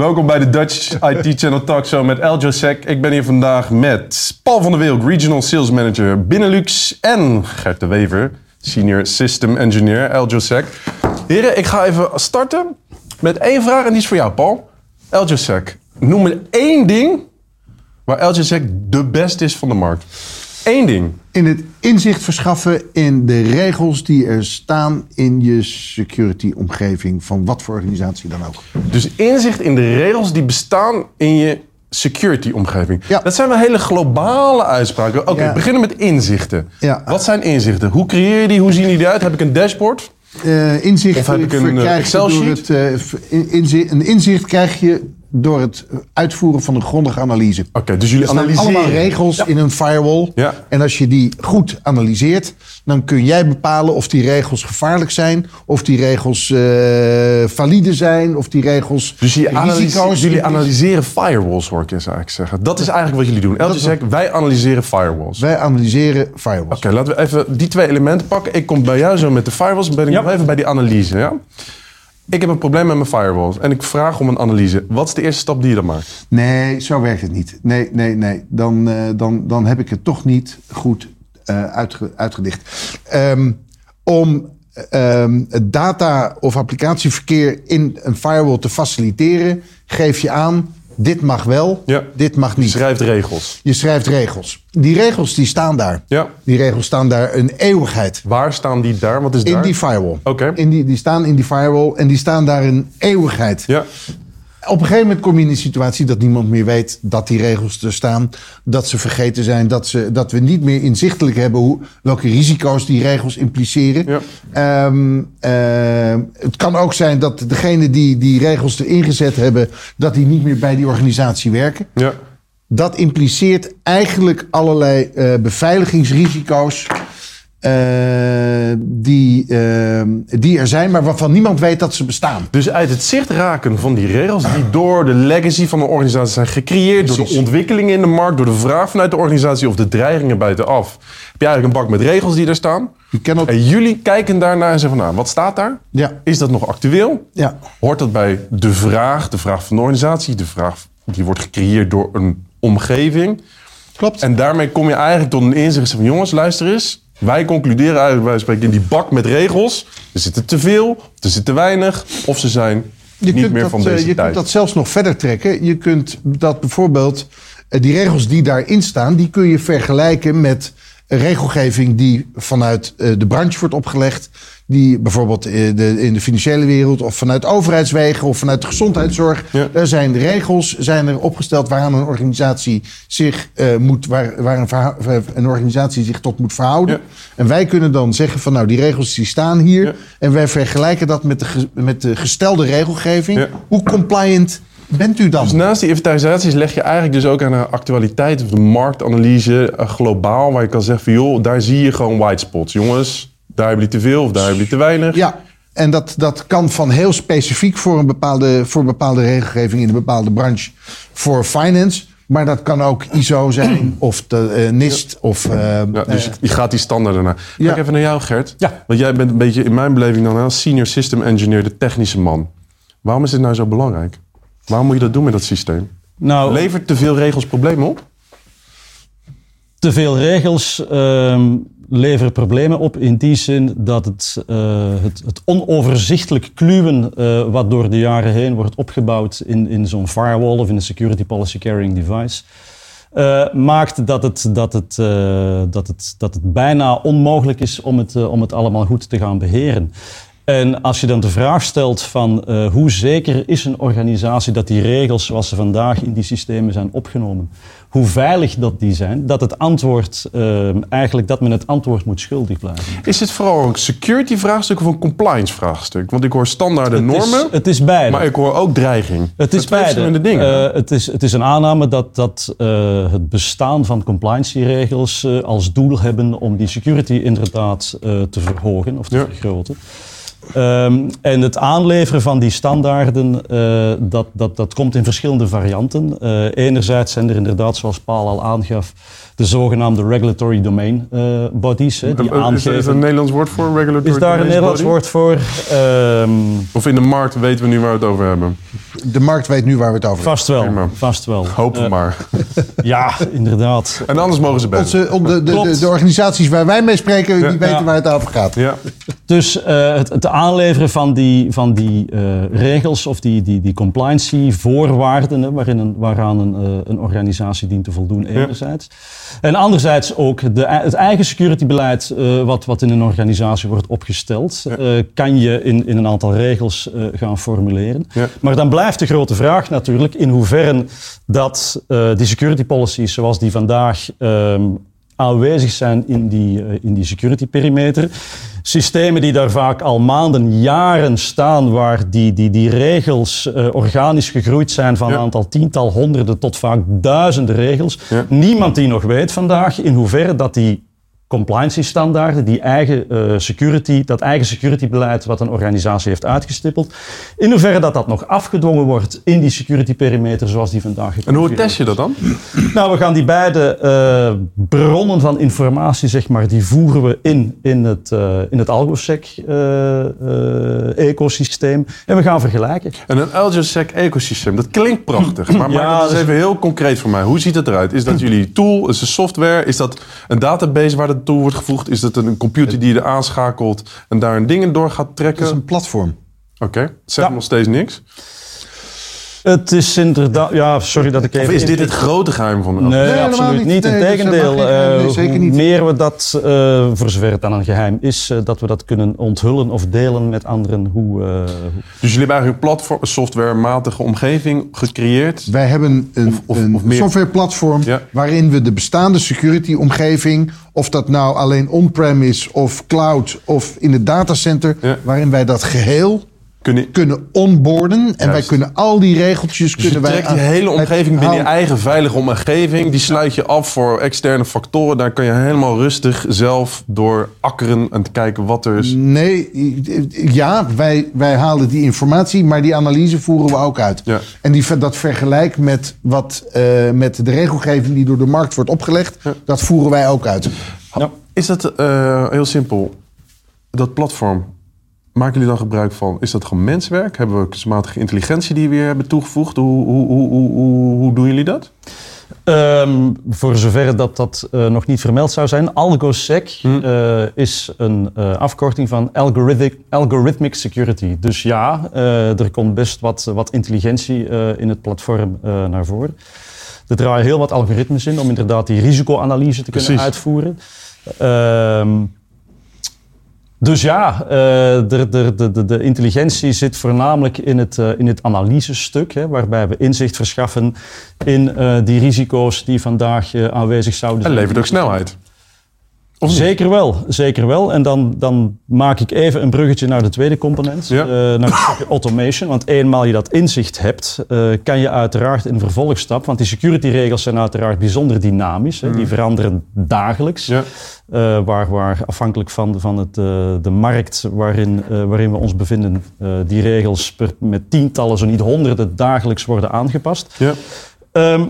Welkom bij de Dutch IT Channel Talk Show met El Josek. Ik ben hier vandaag met Paul van der Wilk, Regional Sales Manager Benelux. En Gert de Wever, Senior System Engineer, El Josek. Heren, ik ga even starten met één vraag en die is voor jou, Paul. El Josek, noem me één ding waar El Josek de best is van de markt. Eén ding. In het inzicht verschaffen in de regels die er staan in je security omgeving van wat voor organisatie dan ook. Dus inzicht in de regels die bestaan in je security omgeving. Ja. Dat zijn wel hele globale uitspraken. Oké, Ja. beginnen met inzichten. Ja. Wat zijn inzichten? Hoe creëer je die? Hoe zien die eruit? Heb ik een dashboard? Eh, inzicht Of heb ik een, eh, je Excel-sheet? door het, eh, v- in- inzi- een inzicht krijg je door het uitvoeren van een grondige analyse. Oké, dus jullie Er analyseren. allemaal regels in een firewall. Ja. En als je die goed analyseert, dan kun jij bepalen of die regels gevaarlijk zijn, of die regels eh, valide zijn, of die regels Dus jullie, analyse- risico's. jullie analyseren firewalls, hoor ik eens eigenlijk zeggen. Dat is eigenlijk wat jullie doen. Elke zegt, wij analyseren firewalls. Wij analyseren firewalls. Oké, laten we even die twee elementen pakken. Ik kom bij jou zo met de firewalls. Dan ben ik Ja. nog even bij die analyse, ja? Ik heb een probleem met mijn firewalls en ik vraag om een analyse. Wat is de eerste stap die je dan maakt? Nee, zo werkt het niet. Nee, nee, nee. Dan, eh, dan, dan heb ik het toch niet goed eh, uitge- uitgedicht. Ehm, om ehm, het data- of applicatieverkeer in een firewall te faciliteren, geef je aan: dit mag wel, Ja. dit mag Je niet. schrijft regels. Je schrijft regels. Die regels die staan daar. Ja. Die regels staan daar een eeuwigheid. Waar staan die daar? Wat is In daar? die firewall. Oké. In die, die staan in die firewall en die staan daar een eeuwigheid. Ja. Op een gegeven moment kom je in een situatie dat niemand meer weet dat die regels er staan. Dat ze vergeten zijn. Dat, ze, dat we niet meer inzichtelijk hebben hoe, welke risico's die regels impliceren. Ja. Ehm, ehm, het kan ook zijn dat degene die die regels erin gezet hebben, dat die niet meer bij die organisatie werken. Ja. Dat impliceert eigenlijk allerlei eh, beveiligingsrisico's. Eh, die, eh, die er zijn, maar waarvan niemand weet dat ze bestaan. Dus uit het zicht raken van die regels die door de legacy van de organisatie zijn gecreëerd, door de ontwikkelingen in de markt, door de vraag vanuit de organisatie of de dreigingen buitenaf, heb je eigenlijk een bak met regels die er staan. Je cannot- En jullie kijken daarnaar en zeggen van, nou, wat staat daar? Ja. Is dat nog actueel? Ja. Hoort dat bij de vraag, de vraag van de organisatie, de vraag die wordt gecreëerd door een omgeving? Klopt. En daarmee kom je eigenlijk tot een inzicht van jongens, luister eens. Wij concluderen eigenlijk bij spreken in die bak met regels. Er zitten te veel, er zit te weinig, of ze zijn Je, niet meer dat, van eh, deze je tijd. kunt dat zelfs nog verder trekken. Je kunt dat bijvoorbeeld, eh, die regels die daarin staan, die kun je vergelijken met regelgeving die vanuit eh, de branche wordt opgelegd. Die bijvoorbeeld eh, de, in de financiële wereld of vanuit overheidswegen of vanuit de gezondheidszorg. Ja. Er zijn regels zijn er opgesteld waaraan een organisatie zich eh, moet, waar, waar een, verha- een organisatie zich tot moet verhouden. Ja. En wij kunnen dan zeggen van nou die regels die staan hier. Ja. En wij vergelijken dat met de, met de gestelde regelgeving. Hoe compliant bent u dan? Dus naast die inventarisaties leg je eigenlijk dus ook aan de actualiteit of de marktanalyse eh, globaal, waar je kan zeggen van joh, daar zie je gewoon white spots. Jongens, daar hebben jullie te veel of daar hebben jullie te weinig. Ja, en dat, dat kan van heel specifiek voor een bepaalde, voor bepaalde regelgeving in een bepaalde branche voor finance. Maar dat kan ook ISO zijn of de, eh, NIST of... eh, Ja, dus eh, je gaat die standaarden naar. Ja. Kijk even naar jou, Gert. Ja. Want jij bent een beetje in mijn beleving dan een senior system engineer, de technische man. Waarom is dit nou zo belangrijk? Waarom moet je dat doen met dat systeem? Nou, Levert te veel regels problemen op? te veel regels ehm, leveren problemen op in die zin dat het, eh, het, het onoverzichtelijk kluwen eh, wat door de jaren heen wordt opgebouwd in, in zo'n firewall of in een security policy carrying device. eh, maakt dat het, dat, het, dat, het, dat het bijna onmogelijk is om het, om het allemaal goed te gaan beheren. En als je dan de vraag stelt van eh, hoe zeker is een organisatie dat die regels zoals ze vandaag in die systemen zijn opgenomen, hoe veilig dat die zijn, dat het antwoord eh, eigenlijk dat men het antwoord moet schuldig blijven. Is dit vooral een security vraagstuk of een compliance vraagstuk? Want ik hoor standaarden Het normen, is, het is beide. maar ik hoor ook dreiging. Het is beide. dingen. Eh, het, is, het is een aanname dat, dat het bestaan van compliance-regels eh, als doel hebben om die security inderdaad te verhogen of te Ja. vergroten. Ehm, en het aanleveren van die standaarden, eh, dat, dat, dat komt in verschillende varianten. Eh, enerzijds zijn er inderdaad, zoals Paul al aangaf, de zogenaamde regulatory domain eh, bodies. Hè, die Is er een Nederlands woord voor? Regulatory Is daar een Nederlands body? woord voor? Ehm, Of in de markt weten we nu waar we het over hebben? De markt weet nu waar we het over hebben. Vast wel, Prima. vast wel. Hoop het Eh, maar. Ja, inderdaad. En anders mogen ze om de, de, de, organisaties waar wij mee spreken, die weten Ja. waar het over gaat. Ja. Dus eh, het, het aanleveren van die, van die eh, regels of die, die, die compliancy-voorwaarden, hè, waarin een, waaraan een, eh, een organisatie dient te voldoen, enerzijds. En anderzijds ook de, het eigen securitybeleid, eh, wat, wat in een organisatie wordt opgesteld, eh, kan je in, in een aantal regels eh, gaan formuleren. Ja. Maar dan blijft de grote vraag natuurlijk in hoeverre dat eh, die security policies zoals die vandaag ehm, aanwezig zijn in die, eh, in die security perimeter. Systemen die daar vaak al maanden, jaren staan, waar die, die, die regels eh, organisch gegroeid zijn van Ja. een aantal tiental, honderden tot vaak duizenden regels. Ja. Niemand die nog weet vandaag in hoeverre dat die compliancy standaarden, die eigen eh, security, dat eigen securitybeleid wat een organisatie heeft uitgestippeld, in hoeverre dat dat nog afgedwongen wordt in die security perimeter zoals die vandaag En hoe test je dat dan? nou, we gaan die beide eh, bronnen van informatie, zeg maar, die voeren we in, in het, eh in het AlgoSec-ecosysteem. en we gaan vergelijken. En een LGSec-ecosysteem, dat klinkt prachtig. Maar Ja, maak het is- even heel concreet voor mij. Hoe ziet het eruit? Is dat jullie tool? Is het software? Is dat een database waar tool wordt gevoegd? Is dat een computer die je er aanschakelt en daar een ding in door gaat trekken? Het is een platform. Oké, zeg Ja. nog steeds niks. Het is inderdaad... Ja, sorry dat ik even... Of is dit het grote geheim van de Nee, helemaal absoluut niet. Nee, is Integendeel. Nee, eh, zeker hoe niet. meer we dat, eh, voor zover het dan een geheim is, eh, dat we dat kunnen onthullen of delen met anderen, hoe... eh, hoe- Dus jullie hebben eigenlijk een platform, softwarematige omgeving gecreëerd. Wij hebben een, Of- of- een of meer. softwareplatform Ja. waarin we de bestaande security-omgeving, of dat nou alleen on-prem is of cloud of in het datacenter, Ja. waarin wij dat geheel Kunnen, kunnen onboarden. En wij kunnen al die regeltjes dus je kunnen wij trekt die aan- hele wij omgeving binnen je eigen veilige omgeving. Die sluit je af voor externe factoren. Daar kan je helemaal rustig zelf door akkeren en te kijken wat er is. Nee, ja, wij, wij halen die informatie, maar die analyse voeren we ook uit. Ja. En die, dat vergelijk met, wat, eh, met de regelgeving die door de markt wordt opgelegd, dat voeren wij ook uit. ja. Is dat eh, heel simpel? Dat platform, maken jullie dan gebruik van? Is dat gewoon menswerk? Hebben we kunstmatige intelligentie die we weer hebben toegevoegd? Hoe, hoe, hoe, hoe, hoe, hoe doen jullie dat? Ehm, voor zover dat dat eh, nog niet vermeld zou zijn, AlgoSec Hm. eh, is een eh, afkorting van algorithmic, algorithmic Security. Dus ja, er komt best wat, wat intelligentie in het platform naar voren. Er draaien heel wat algoritmes in om inderdaad die risicoanalyse te kunnen Precies. uitvoeren. Ehm, dus ja, eh, de, de, de, de, intelligentie zit voornamelijk in het, eh, in het analysestuk, hè, waarbij we inzicht verschaffen in eh, die risico's die vandaag aanwezig zouden En zijn. levert ook snelheid. Of? Zeker wel, zeker wel. En dan, dan maak ik even een bruggetje naar de tweede component, Ja. eh, naar automation. Want eenmaal je dat inzicht hebt, eh, kan je uiteraard in vervolgstap, want die security-regels zijn uiteraard bijzonder dynamisch, hè, die veranderen dagelijks. Ja. Eh, waar, waar afhankelijk van, van het, de markt waarin, waarin we ons bevinden, die regels per, met tientallen, zo niet honderden dagelijks worden aangepast. Ja. Ehm,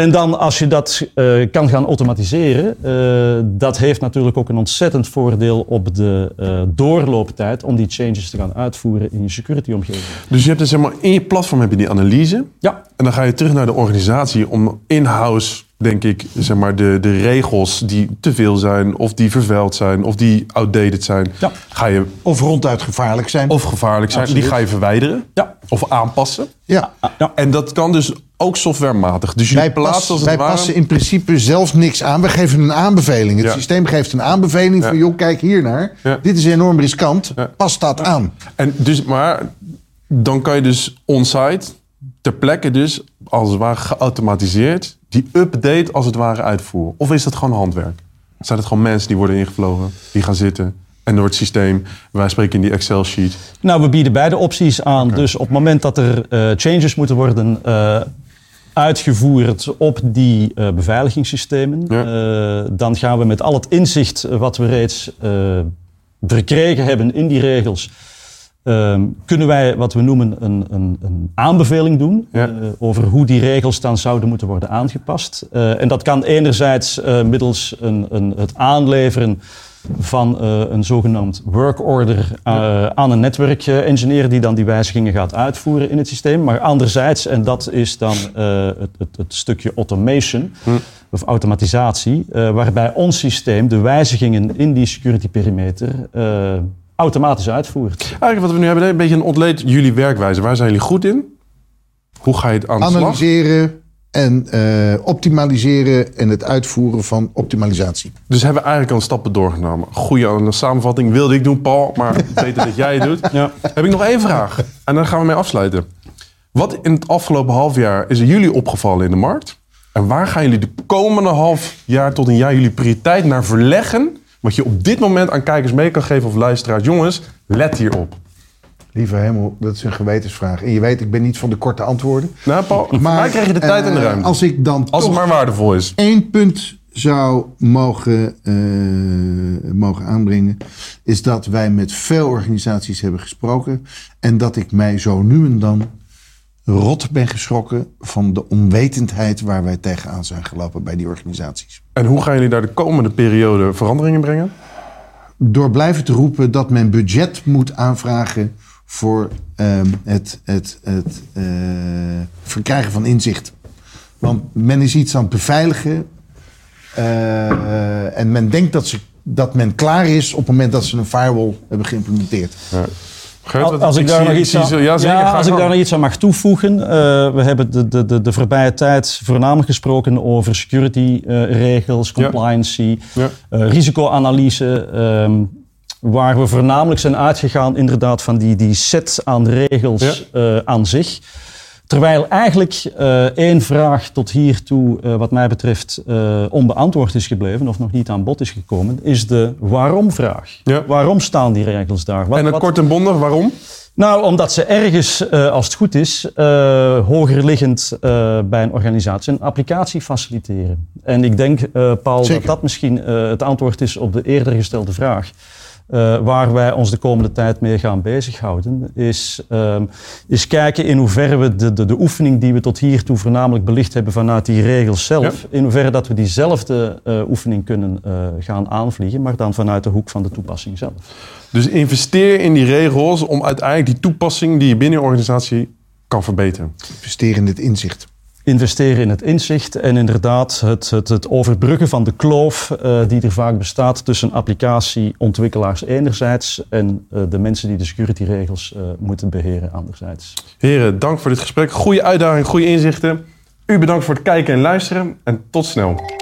en dan als je dat eh, kan gaan automatiseren, eh, dat heeft natuurlijk ook een ontzettend voordeel op de eh, doorlooptijd om die changes te gaan uitvoeren in je security-omgeving. Dus je hebt dus zeg maar, in je platform heb je die analyse. Ja, En dan ga je terug naar de organisatie om in-house, denk ik, zeg maar, de, de regels die te veel zijn, of die vervuild zijn, of die outdated zijn, Ja. ga je Of ronduit gevaarlijk zijn. of gevaarlijk zijn, die ga je verwijderen ja, of aanpassen. ja. ja. En dat kan dus ook softwarematig. Dus Wij, plaatsen passen, als het wij ware... passen in principe zelf niks aan. We geven een aanbeveling. Het Ja. systeem geeft een aanbeveling van... Joh, kijk hier naar. Ja. Dit is enorm riskant. Pas dat aan. En dus, maar dan kan je dus on-site, ter plekke dus, als het ware geautomatiseerd, die update als het ware uitvoeren. Of is dat gewoon handwerk? Zijn het gewoon mensen die worden ingevlogen, die gaan zitten en door het systeem, wij spreken in die Excel-sheet. Nou, we bieden beide opties aan. Dus op het moment dat er eh, changes moeten worden eh, uitgevoerd op die eh, beveiligingssystemen, Ja. dan gaan we met al het inzicht wat we reeds verkregen hebben in die regels, ehm, kunnen wij wat we noemen een, een, een aanbeveling doen Ja. eh, over hoe die regels dan zouden moeten worden aangepast. Eh, en dat kan enerzijds eh, middels een, een, het aanleveren van een zogenaamd work order aan een netwerk engineer die dan die wijzigingen gaat uitvoeren in het systeem. Maar anderzijds, en dat is dan het, het, het, stukje automation hm. of automatisatie, waarbij ons systeem de wijzigingen in die security perimeter automatisch uitvoert. Eigenlijk wat we nu hebben, een beetje een ontleed jullie werkwijze. Waar zijn jullie goed in? Hoe ga je het aan Analyseren en uh, optimaliseren en het uitvoeren van optimalisatie. Dus hebben we eigenlijk al stappen doorgenomen. Goede samenvatting wilde ik doen, Paul, maar beter dat jij het doet. Ja. Heb ik nog één vraag en dan gaan we mee afsluiten. Wat in het afgelopen half jaar is er jullie opgevallen in de markt? En waar gaan jullie de komende half jaar tot een jaar jullie prioriteit naar verleggen? Wat je op dit moment aan kijkers mee kan geven of luisteraars. Jongens, let hierop. Lieve hemel, dat is een gewetensvraag. En je weet, ik ben niet van de korte antwoorden. Nou, Paul, maar krijg je de tijd en de eh, ruimte. Als ik dan Als het maar waardevol is. één punt zou mogen, uh, mogen aanbrengen... is dat wij met veel organisaties hebben gesproken... en dat ik mij zo nu en dan rot ben geschrokken... van de onwetendheid waar wij tegenaan zijn gelopen bij die organisaties. En hoe gaan jullie daar de komende periode veranderingen brengen? Door blijven te roepen dat men budget moet aanvragen voor ehm, het, het, het uh, verkrijgen van inzicht. Want men is iets aan het beveiligen. Uh, en men denkt dat, ze, dat men klaar is op het moment dat ze een firewall hebben geïmplementeerd. Ja. Als, ik, daar nog iets aan, ja, ja, als ik daar nog iets aan mag toevoegen. Uh, we hebben de, de, de, de voorbije tijd voornamelijk gesproken over security regels, compliancy, ja. risicoanalyse. Um, Waar we voornamelijk zijn uitgegaan inderdaad van die, die set aan regels aan zich. Terwijl eigenlijk uh, één vraag tot hiertoe, uh, wat mij betreft, uh, onbeantwoord is gebleven of nog niet aan bod is gekomen, is de waarom-vraag. Ja. Waarom staan die regels daar? Wat, en het kort en bondig, waarom? Nou, omdat ze ergens, als het goed is, hoger liggend bij een organisatie een applicatie faciliteren. En ik denk, Paul, Zeker. dat dat misschien het antwoord is op de eerder gestelde vraag. Uh, waar wij ons de komende tijd mee gaan bezighouden, is, um, is kijken in hoeverre we de, de, de, oefening die we tot hiertoe voornamelijk belicht hebben vanuit die regels zelf, in hoeverre dat we diezelfde uh, oefening kunnen uh, gaan aanvliegen, maar dan vanuit de hoek van de toepassing zelf. Dus investeer in die regels om uiteindelijk die toepassing die je binnen je organisatie kan verbeteren. Investeer in dit inzicht investeren in het inzicht en inderdaad het, het, het overbruggen van de kloof uh, die er vaak bestaat tussen applicatieontwikkelaars enerzijds en uh, de mensen die de securityregels uh, moeten beheren anderzijds. Heren, dank voor dit gesprek. Goede uitdaging, goede inzichten. U bedankt voor het kijken en luisteren en tot snel.